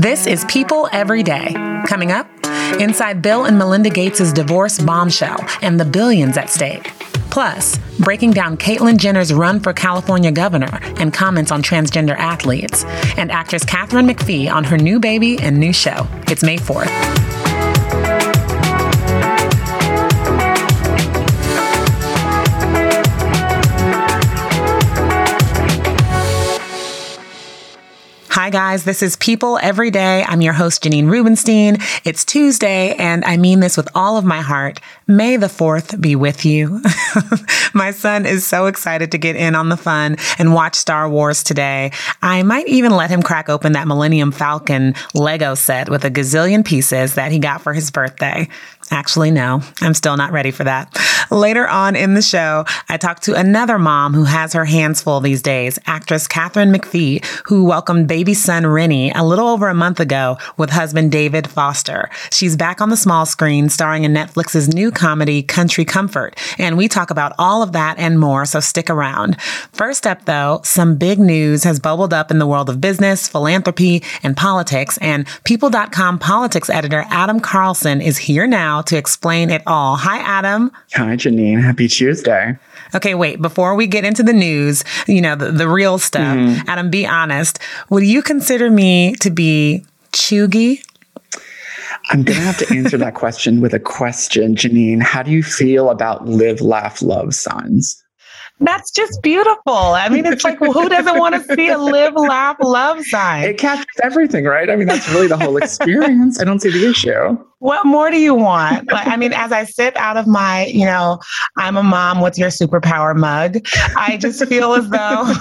This is People Every Day. Coming up, inside Bill and Melinda Gates' divorce bombshell and the billions at stake. Plus, breaking down Caitlyn Jenner's run for California governor and comments on transgender athletes, and actress Katharine McPhee on her new baby and new show. It's May 4th. Guys. This is People Every Day. I'm your host, Janine Rubenstein. It's Tuesday, and I mean this with all of my heart. May the 4th be with you. my son is so excited to get in on the fun and watch Star Wars today. I might even let him crack open that Millennium Falcon Lego set with a gazillion pieces that he got for his birthday. Actually, no, I'm still not ready for that. Later on in the show, I talked to another mom who has her hands full these days, actress Katharine McPhee, who welcomed baby son Rennie a little over a month ago with husband David Foster. She's back on the small screen starring in Netflix's new comedy, Country Comfort. And we talk about all of that and more, so stick around. First up, though, some big news has bubbled up in the world of business, philanthropy, and politics. And People.com politics editor Adam Carlson is here now to explain it all. Hi, Adam. Hi, Janine. Happy Tuesday. Okay, wait, before we get into the news, you know, the, the real stuff, mm-hmm. Adam, be honest. Would you consider me to be cheugy? I'm going to have to answer that question with a question, Janine. How do you feel about live, laugh, love signs? That's just beautiful. I mean, it's like, well, who doesn't want to see a live, laugh, love sign? It captures everything, right? I mean, that's really the whole experience. I don't see the issue what more do you want? Like, I mean, as I sip out of my, you know, I'm a mom with your superpower mug, I just feel as though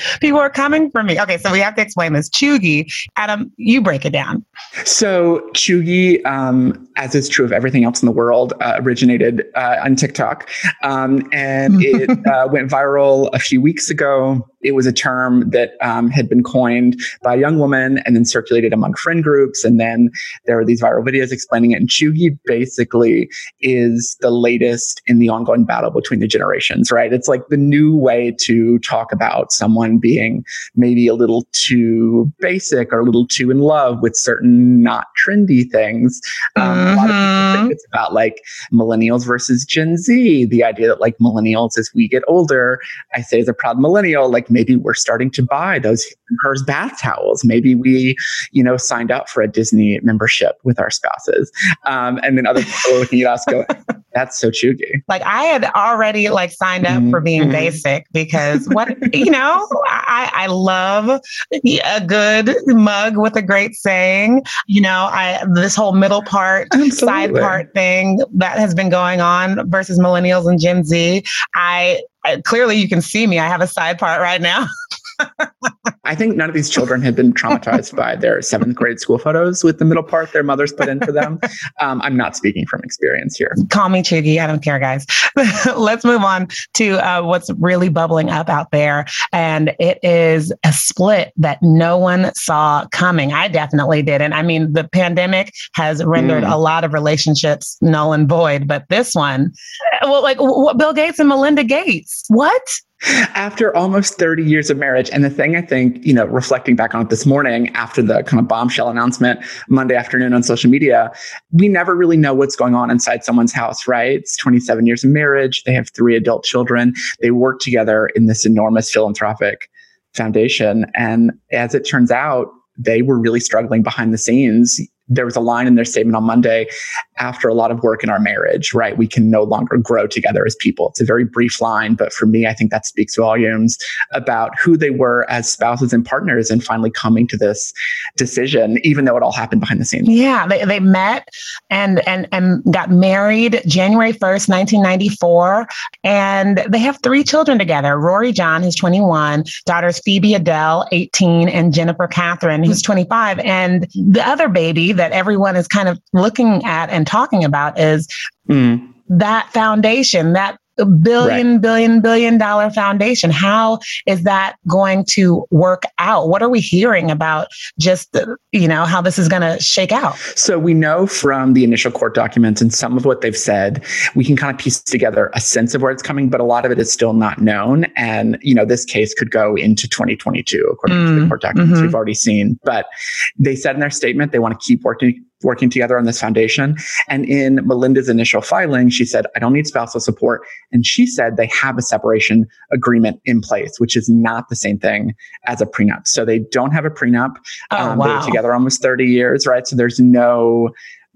people are coming for me. Okay, so we have to explain this. Cheugy, Adam, you break it down. So Cheugy, um, as is true of everything else in the world, uh, originated uh, on TikTok, um, and it uh, went viral a few weeks ago it was a term that um, had been coined by a young woman and then circulated among friend groups. And then there were these viral videos explaining it. And Cheugy basically is the latest in the ongoing battle between the generations, right? It's like the new way to talk about someone being maybe a little too basic or a little too in love with certain not trendy things. Um, mm-hmm. A lot of people think mm-hmm. it's about like millennials versus Gen Z. The idea that like millennials, as we get older, I say as a proud millennial, like maybe we're starting to buy those hers bath towels. Maybe we, you know, signed up for a Disney membership with our spouses. Um, and then other people are looking at us going, that's so cheugy. Like I had already like signed up mm-hmm. for being mm-hmm. basic because what, you know, I, I love a good mug with a great saying, you know, I, this whole middle part, Absolutely. side part thing that has been going on versus millennials and Gen Z. I, I clearly you can see me. I have a side part right now. I think none of these children had been traumatized by their seventh grade school photos with the middle part their mothers put in for them. Um, I'm not speaking from experience here. Call me Cheugy. I don't care, guys. Let's move on to uh, what's really bubbling up out there. And it is a split that no one saw coming. I definitely didn't. I mean, the pandemic has rendered mm. a lot of relationships null and void, but this one, well, like Bill Gates and Melinda Gates. What? After almost 30 years of marriage and the thing i think you know reflecting back on it this morning after the kind of bombshell announcement monday afternoon on social media we never really know what's going on inside someone's house right? It's 27 years of marriage. They have three adult children. They work together in this enormous philanthropic foundation. And as it turns out they were really struggling behind the scenes. There was a line in their statement on Monday after a lot of work in our marriage, right? We can no longer grow together as people. It's a very brief line, but for me, I think that speaks volumes about who they were as spouses and partners and finally coming to this decision, even though it all happened behind the scenes. Yeah, they, they met and, and, and got married January 1st, 1994. And they have three children together Rory John, who's 21, daughters Phoebe Adele, 18, and Jennifer Katharine, who's 25. And the other baby, that everyone is kind of looking at and talking about is mm. that foundation, that billion, right. billion, billion dollar foundation. How is that going to work out? What are we hearing about just, you know, how this is going to shake out? So we know from the initial court documents and some of what they've said, we can kind of piece together a sense of where it's coming, but a lot of it is still not known. And, you know, this case could go into 2022, according mm, to the mm, court documents mm-hmm. we've already seen. But they said in their statement they want to keep working working together on this foundation. And in Melinda's initial filing, she said, I don't need spousal support. And she said they have a separation agreement in place, which is not the same thing as a prenup. So they don't have a prenup. Oh, um, wow. They're together almost 30 years, right? So there's no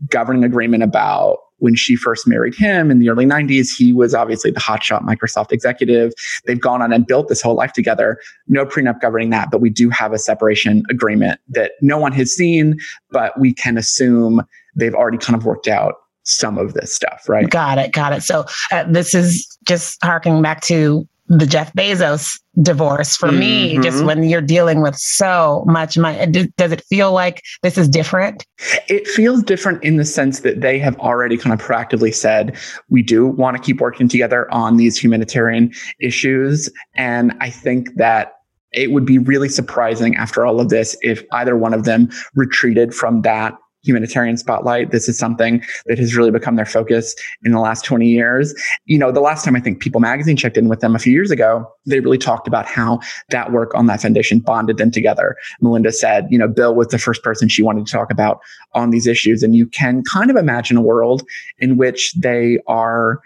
governing agreement about when she first married him in the early 90s, he was obviously the hotshot Microsoft executive. They've gone on and built this whole life together. No prenup governing that, but we do have a separation agreement that no one has seen, but we can assume they've already kind of worked out some of this stuff, right? Got it. Got it. So uh, this is just harking back to the Jeff Bezos divorce for mm-hmm. me just when you're dealing with so much money does it feel like this is different it feels different in the sense that they have already kind of proactively said we do want to keep working together on these humanitarian issues and i think that it would be really surprising after all of this if either one of them retreated from that humanitarian spotlight. This is something that has really become their focus in the last 20 years. You know, the last time I think People Magazine checked in with them a few years ago, they really talked about how that work on that foundation bonded them together. Melinda said, you know, Bill was the first person she wanted to talk about on these issues. And you can kind of imagine a world in which they are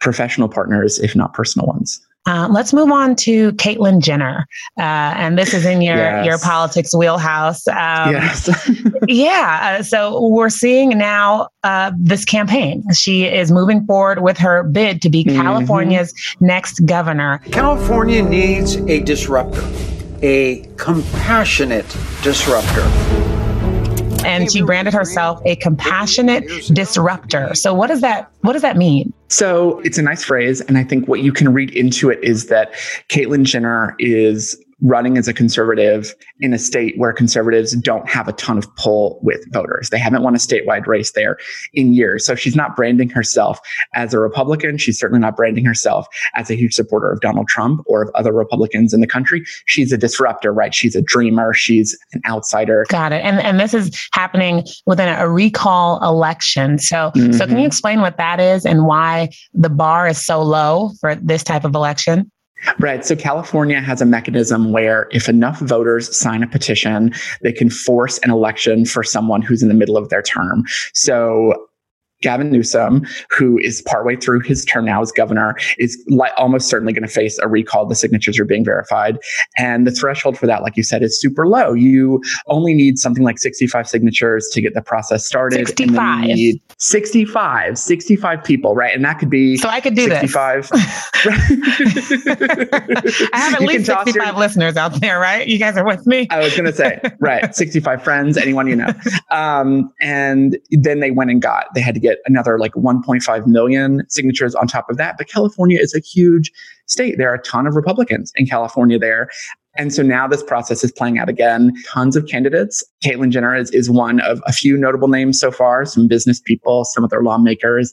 professional partners, if not personal ones. Uh, let's move on to Caitlyn Jenner, uh, and this is in your yes. your politics wheelhouse. Um, yes. yeah. Uh, so we're seeing now uh, this campaign. She is moving forward with her bid to be mm-hmm. California's next governor. California needs a disruptor, a compassionate disruptor and she branded herself a compassionate disruptor. So what does that what does that mean? So it's a nice phrase, and I think what you can read into it is that Caitlyn Jenner is running as a conservative in a state where conservatives don't have a ton of pull with voters. They haven't won a statewide race there in years. So she's not branding herself as a Republican. She's certainly not branding herself as a huge supporter of Donald Trump or of other Republicans in the country. She's a disruptor, right? She's a dreamer. She's an outsider. Got it. And and this is happening within a recall election. So mm-hmm. so can you mm-hmm. explain what that is and why the bar is so low for this type of election? Right. So California has a mechanism where if enough voters sign a petition, they can force an election for someone who's in the middle of their term. So Gavin Newsom, who is partway through his term now as governor, is li- almost certainly going to face a recall. The signatures are being verified. And the threshold for that, like you said, is super low. You only need something like 65 signatures to get the process started. 65. 65, 65 people, right? And that could be so I could do 65. this. I have at you least 65 your, listeners out there, right? You guys are with me. I was going to say, right. 65 friends, anyone you know. Um, and then they went and got, they had to get get another like 1.5 million signatures on top of that. But California is a huge state. There are a ton of Republicans in California there. And so now this process is playing out again. Tons of candidates. Caitlyn Jenner is, is one of a few notable names so far, some business people, some other lawmakers.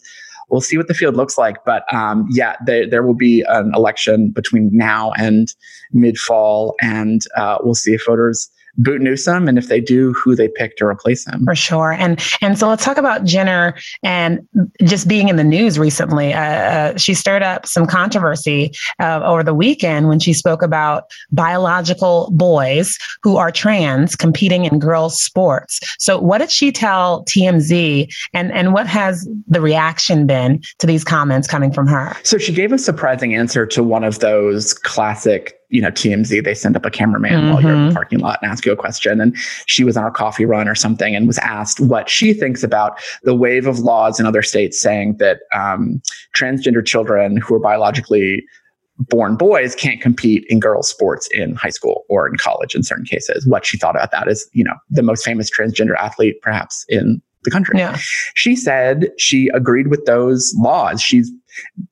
We'll see what the field looks like. But um, yeah, there, there will be an election between now and mid fall. And uh, we'll see if voters boot Newsom, and if they do, who they pick to replace him. For sure. And and so let's talk about Jenner and just being in the news recently. Uh, uh, she stirred up some controversy uh, over the weekend when she spoke about biological boys who are trans competing in girls' sports. So what did she tell TMZ, and and what has the reaction been to these comments coming from her? So she gave a surprising answer to one of those classic you know, TMZ, they send up a cameraman mm-hmm. while you're in the mm-hmm. parking lot and ask you a question. And she was on a coffee run or something and was asked what she thinks about the wave of laws in other states saying that um, transgender children who are biologically born boys can't compete in girls' sports in high school or in college in certain cases. What she thought about that is, you know, the most famous transgender athlete perhaps in the country. Yeah. She said she agreed with those laws. She's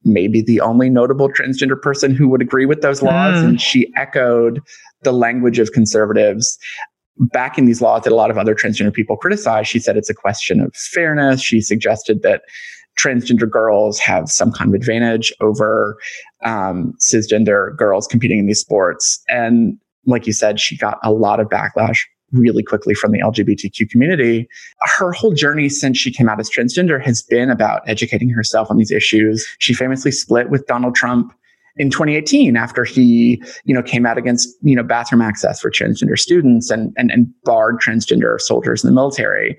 maybe the only notable transgender person who would agree with those laws. Mm. And she echoed the language of conservatives backing these laws that a lot of other transgender people criticize. She said it's a question of fairness. She suggested that transgender girls have some kind of advantage over um, cisgender girls competing in these sports. And like you said, she got a lot of backlash really quickly from the LGBTQ community. Her whole journey since she came out as transgender has been about educating herself on these issues. She famously split with Donald Trump in 2018 after he, you know, came out against, you know, bathroom access for transgender students and, and, and barred transgender soldiers in the military.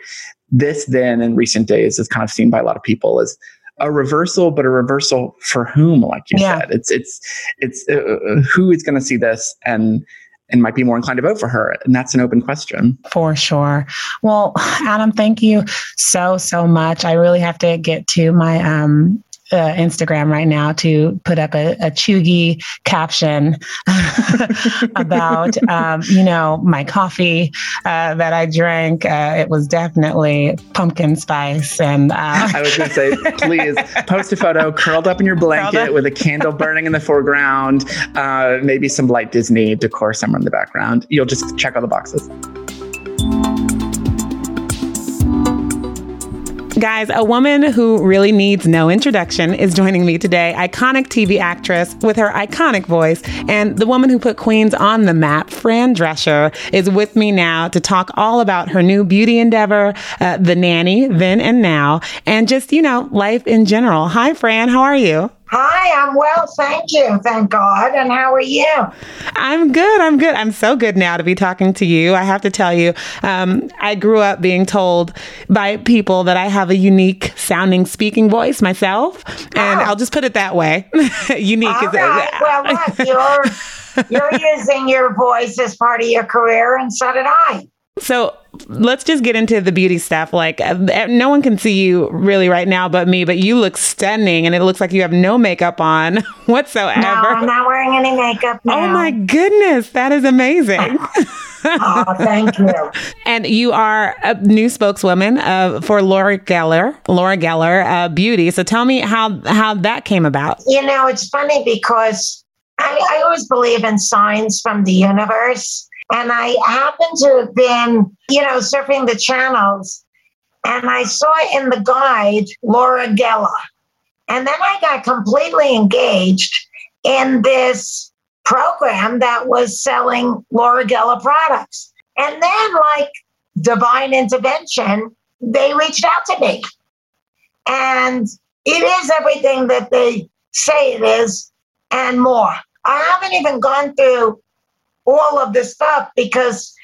This then in recent days is kind of seen by a lot of people as a reversal, but a reversal for whom, like you yeah. said, it's, it's, it's uh, uh who is going to see this and, and might be more inclined to vote for her? And that's an open question. For sure. Well, Adam, thank you so, so much. I really have to get to my um, uh, Instagram right now to put up a, a cheugy caption about, um, you know, my coffee uh, that I drank. Uh, it was definitely pumpkin spice. And uh, I was going to say, please post a photo curled up in your blanket with a candle burning in the foreground, uh, maybe some light Disney decor somewhere in the background. You'll just check all the boxes. Guys, a woman who really needs no introduction is joining me today. Iconic TV actress with her iconic voice, and the woman who put Queens on the map, Fran Drescher, is with me now to talk all about her new beauty endeavor, uh, The Nanny, then and now, and just, you know, life in general. Hi, Fran. How are you? Hi, I'm well, thank you. Thank God. And how are you? I'm good. I'm good. I'm so good now to be talking to you. I have to tell you, um, I grew up being told by people that I have a unique sounding speaking voice myself. And oh. I'll just put it that way. unique All is right. it. Well, look, you're, you're using your voice as part of your career, and so did I. So let's just get into the beauty stuff. Like, uh, no one can see you really right now but me, but you look stunning and it looks like you have no makeup on whatsoever. No, I'm not wearing any makeup now. Oh my goodness, that is amazing. oh, thank you. and you are a new spokeswoman uh, for Laura Geller, Laura Geller uh, Beauty. So tell me how how that came about. You know, it's funny because I, I always believe in signs from the universe. And I happened to have been, you know, surfing the channels and I saw in the guide Laura Geller. And then I got completely engaged in this program that was selling Laura Geller products. And then, like divine intervention, they reached out to me. And it is everything that they say it is and more. I haven't even gone through all of this stuff because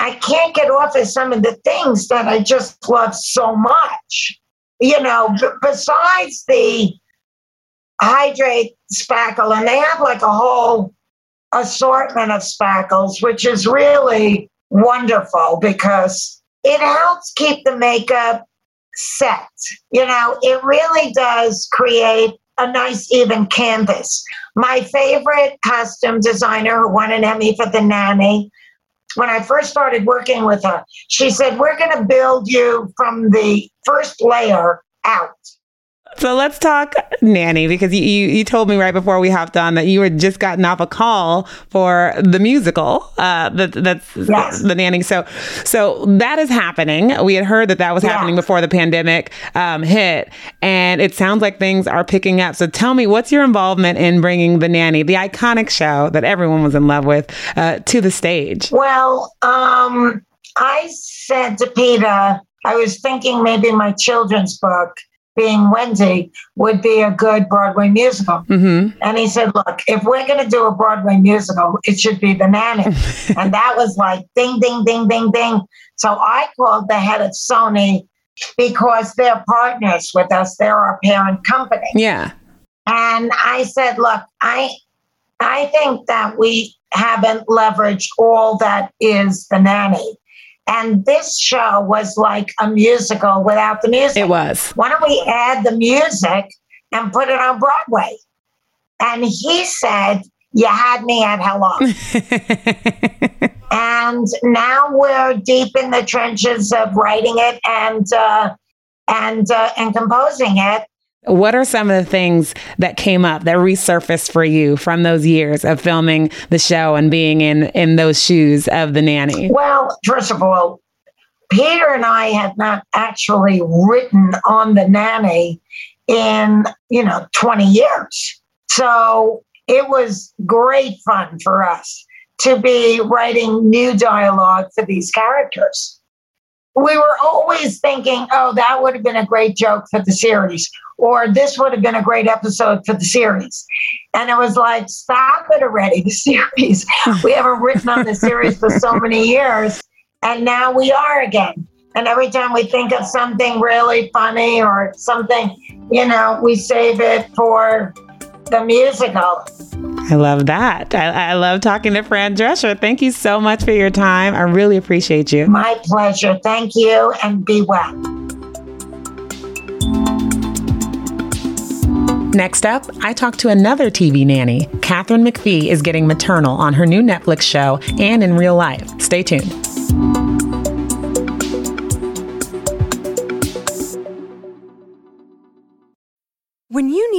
I can't get off of some of the things that I just love so much. You know, b- besides the hydrate spackle, and they have like a whole assortment of spackles, which is really wonderful because it helps keep the makeup set. You know, it really does create a nice even canvas. My favorite costume designer who won an Emmy for The Nanny, when I first started working with her, she said, We're going to build you from the first layer out. So let's talk nanny because you, you, you told me right before we hopped on that you had just gotten off a call for the musical. Uh, that, that's yes. the nanny. So so that is happening. We had heard that that was yeah. happening before the pandemic um, hit, and it sounds like things are picking up. So tell me, what's your involvement in bringing the nanny, the iconic show that everyone was in love with, uh, to the stage? Well, um, I said to Peter, I was thinking maybe my children's book being Wendy would be a good Broadway musical. Mm-hmm. And he said, Look, if we're going to do a Broadway musical, it should be The Nanny. and that was like ding, ding, ding, ding, ding. So I called the head of Sony because they're partners with us, they're our parent company. Yeah. And I said, Look, I, I think that we haven't leveraged all that is The Nanny. And this show was like a musical without the music. It was. Why don't we add the music and put it on Broadway? And he said, You had me at hello. and now we're deep in the trenches of writing it and uh, and uh, and composing it. What are some of the things that came up that resurfaced for you from those years of filming the show and being in in those shoes of the nanny? Well, first of all, Peter and I had not actually written on the nanny in, you know, 20 years. So it was great fun for us to be writing new dialogue for these characters. We were always thinking, oh, that would have been a great joke for the series, or this would have been a great episode for the series. And it was like, stop it already, the series. we haven't written on the series for so many years, and now we are again. And every time we think of something really funny or something, you know, we save it for the musical. I love that. I, I, love talking to Fran Drescher. Thank you so much for your time. I really appreciate you. My pleasure. Thank you and be well. Next up, I talked to another TV nanny. Katharine McPhee is getting maternal on her new Netflix show and in real life. Stay tuned.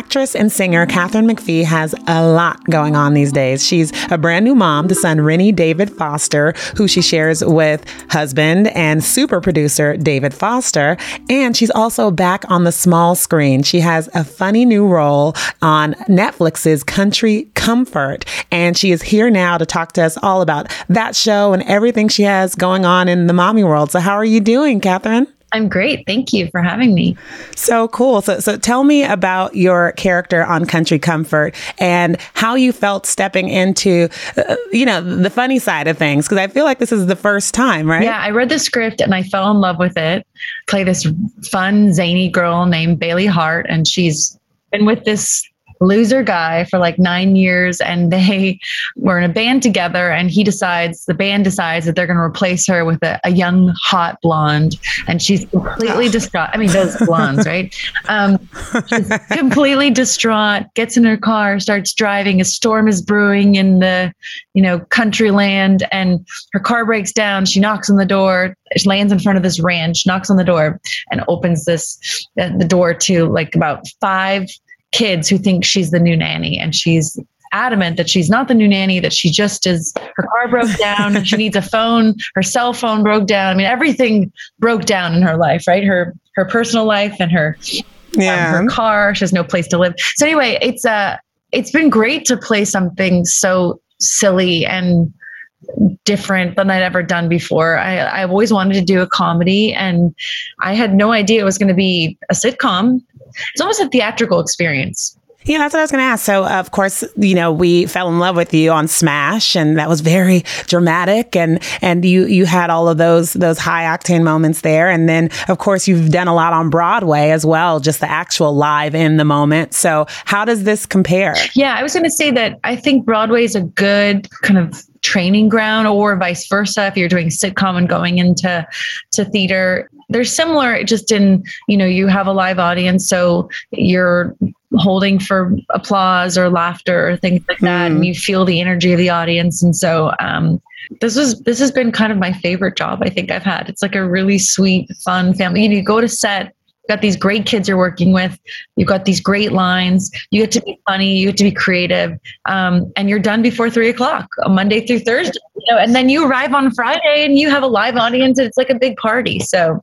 Actress and singer Katharine McPhee has a lot going on these days. She's a brand new mom to son Rennie David Foster, who she shares with husband and super producer David Foster. And she's also back on the small screen. She has a funny new role on Netflix's Country Comfort. And she is here now to talk to us all about that show and everything she has going on in the mommy world. So, how are you doing, Katharine? I'm great. Thank you for having me. So cool. So, so tell me about your character on Country Comfort and how you felt stepping into, uh, you know, the funny side of things. Because I feel like this is the first time, right? Yeah, I read the script and I fell in love with it. Play this fun, zany girl named Bailey Hart, and she's been with this loser guy for like nine years and they were in a band together and he decides the band decides that they're going to replace her with a, a, young hot blonde and she's completely distraught i mean those blondes right? Um, she's completely distraught gets in her car starts driving a storm is brewing in the you know country land and her car breaks down she knocks on the door she lands in front of this ranch knocks on the door and opens this uh, the door to like about five kids who think she's the new nanny and she's adamant that she's not the new nanny that she just is her car broke down she needs a phone her cell phone broke down. I mean everything broke down in her life right? Her her personal life and her yeah um, her car. She has no place to live. So anyway it's uh it's been great to play something so silly and different than I'd ever done before. I, I've always wanted to do a comedy and I had no idea it was going to be a sitcom it's almost a theatrical experience. Yeah, that's what I was going to ask. So, of course, you know, we fell in love with you on Smash, and that was very dramatic, and and you you had all of those those high octane moments there, and then of course you've done a lot on Broadway as well, just the actual live in the moment. So, how does this compare? Yeah, I was going to say that I think Broadway is a good kind of training ground, or vice versa. If you're doing sitcom and going into to theater, they're similar just in you know you have a live audience so you're holding for applause or laughter or things like that mm. and hmm. you feel the energy of the audience and so um, this was this has been kind of my favorite job i think i've had it's like a really sweet fun family you, know, you go to set got these great kids you're working with. You've got these great lines. You get to be funny. You get to be creative, um, and you're done before three o'clock, Monday through Thursday. You know, and then you arrive on Friday, and you have a live audience, and it's like a big party. So,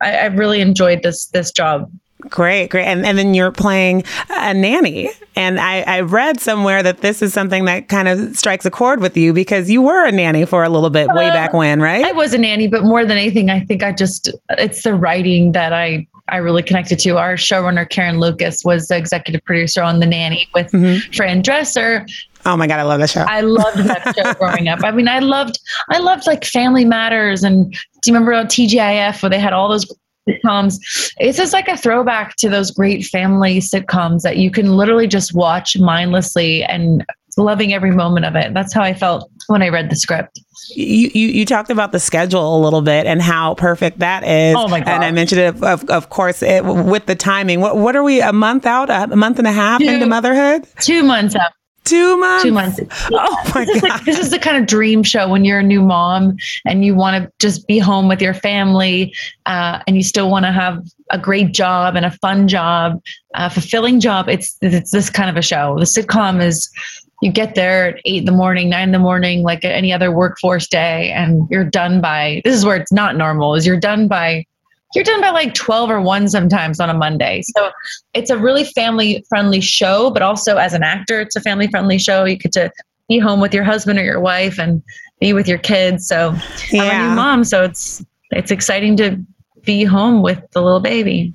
I, I've really enjoyed this this job. Great, great. And, and then you're playing a nanny. And I, I read somewhere that this is something that kind of strikes a chord with you because you were a nanny for a little bit way uh, back when, right? I was a nanny, but more than anything, I think I just, it's the writing that I I really connected to. Our showrunner Caryn Lucas was the executive producer on The Nanny with mm-hmm. Fran Drescher. Oh my god, I love that show. I loved that show growing up. I mean, I loved I loved like Family Matters and do you remember TGIF where they had all those sitcoms? It's just like a throwback to those great family sitcoms that you can literally just watch mindlessly and loving every moment of it. That's how I felt when I read the script. You, you you talked about the schedule a little bit and how perfect that is. Oh my God. And I mentioned it, of, of course, it, with the timing. What what are we a month out, a month and a half Two. into motherhood? Two months out. Two months. Two months. Oh my this is, god. like, this is the kind of dream show when you're a new mom and you want to just be home with your family uh, and you still want to have a great job and a fun job, a fulfilling job. It's it's this kind of a show. The sitcom is you get there at eight in the morning, nine in the morning, like any other workforce day, and you're done by. This is where it's not normal. Is you're done by you're done by like 12 or 1 sometimes on a Monday. So it's a really family friendly show, but also as an actor, it's a family friendly show. You get to be home with your husband or your wife and be with your kids. So I'm a new mom, so it's it's exciting to be home with the little baby.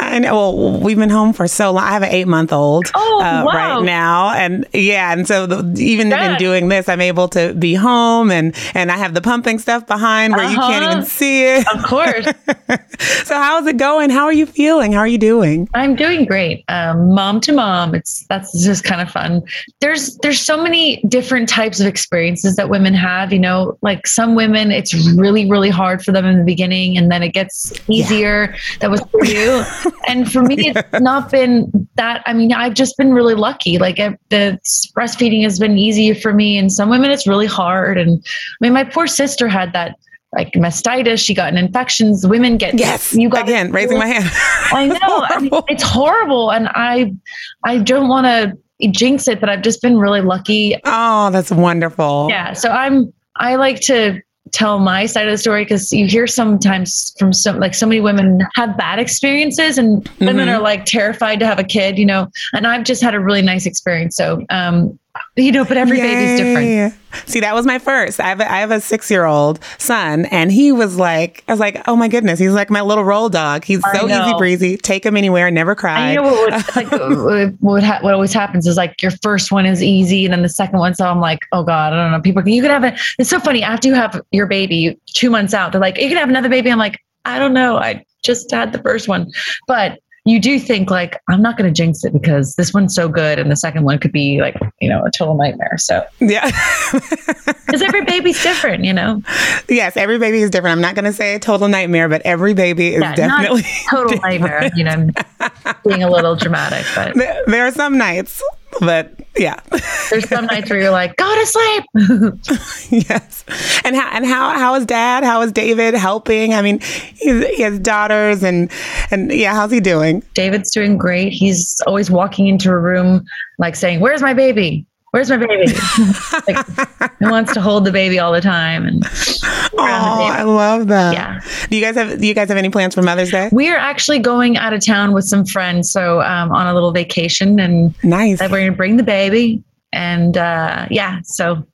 I know. Well, we've been home for so long. I have an eight month old Oh, wow. right now, and yeah, and so the, even in doing this, I'm able to be home, and and I have the pumping stuff behind where you can't Uh-huh. even see it. Of course. so how's it going? How are you feeling? How are you doing? I'm doing great. Um, mom to mom. It's that's just kind of fun. There's there's so many different types of experiences that women have. You know, like some women, it's really really hard for them in the beginning, and then it gets easier. That was for you, and for me, it's not been that. I mean, I've just been really lucky. Like I, the breastfeeding has been easy for me, and some women it's really hard. And I mean, my poor sister had that. Like mastitis, she got an infections. Women get Yes, You got again raising my hand. I know. I mean, it's horrible, and I, I don't want to jinx it, but I've just been really lucky. Oh, that's wonderful. Yeah. So I'm. I like to tell my side of the story because you hear sometimes from some like so many women have bad experiences and women Mhm. are like terrified to have a kid you know and i've just had a really nice experience so um you know but every baby's different See, that was my first. I have a, I have a six year old son, and he was like, I was like, oh my goodness, he's like my little roll dog. He's I so easy breezy. Take him anywhere, never cry. you know what? Would, like uh, what would ha- what always happens is like your first one is easy, and then the second one. So I'm like, oh god, I don't know. People, you could have a. It's so funny after you have your baby two months out. They're like, you can have another baby. I'm like, I don't know. I just had the first one, but you do think like I'm not going to jinx it because this one's so good, and the second one could be like you know a total nightmare. So yeah. because every baby's different, you know. yes, every baby is different. I'm not going to say a total nightmare, but every baby is Yeah, not definitely total nightmare. You know, being a little dramatic, but there, there are some nights, but yeah. there's some nights where you're like, go to sleep. yes. And how and how how is dad? How is David helping? I mean, he's, he has daughters and and yeah, how's he doing? David's doing great. He's always walking into a room like saying, "Where's my baby? Where's my baby?" like, he wants to hold the baby all the time. And Oh, I love that. Yeah. Do you guys have do you guys have any plans for Mother's Day? we are actually going out of town with some friends, so um, on a little vacation, and Nice. that we're going to bring the baby. And uh, yeah, so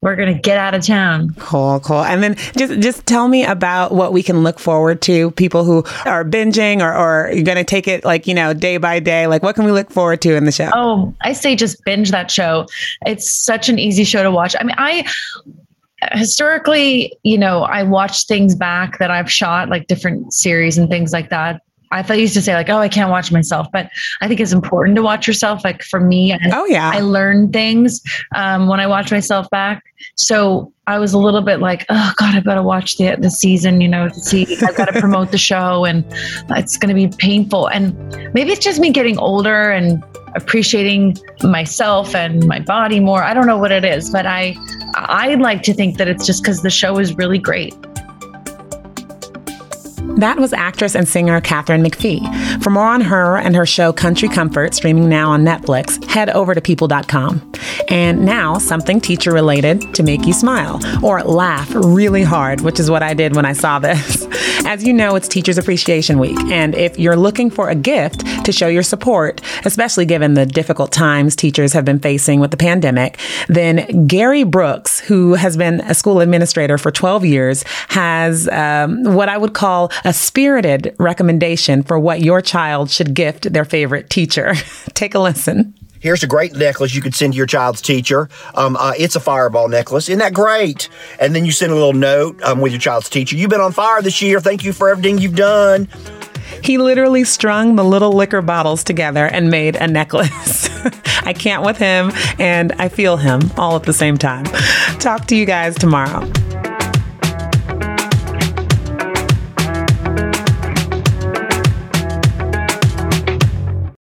we're going to get out of town. Cool, cool. And then just just tell me about what we can look forward to. People who are binging or or you're gonna take it like you know day by day. Like what can we look forward to in the show? Oh, I say just binge that show. It's such an easy show to watch. I mean, I historically, you know, I watch things back that I've shot, like different series and things like that. I thought you used to say like, oh, I can't watch myself, but I think it's important to watch yourself. Like for me, I, Oh yeah. I learn things um, when I watch myself back. So I was a little bit like, oh God, I've got to watch the the season, you know, to see. I've got to promote the show, and it's going to be painful. And maybe it's just me getting older and appreciating myself and my body more. I don't know what it is, but I I like to think that it's just because the show is really great. That was actress and singer Katharine McPhee. For more on her and her show Country Comfort, streaming now on Netflix, head over to people.com. And now, something teacher related to make you smile or laugh really hard, which is what I did when I saw this. As you know, it's Teachers Appreciation Week. And if you're looking for a gift to show your support, especially given the difficult times teachers have been facing with the pandemic, then Gary Brooks, who has been a school administrator for 12 years, has um, what I would call a spirited recommendation for what your child should gift their favorite teacher. Take a listen. Here's a great necklace you could send to your child's teacher. Um, uh, it's a fireball necklace. Isn't that great? And then you send a little note um, with your child's teacher. You've been on fire this year. Thank you for everything you've done. He literally strung the little liquor bottles together and made a necklace. I can't with him. and I feel him all at the same time. Talk to you guys tomorrow.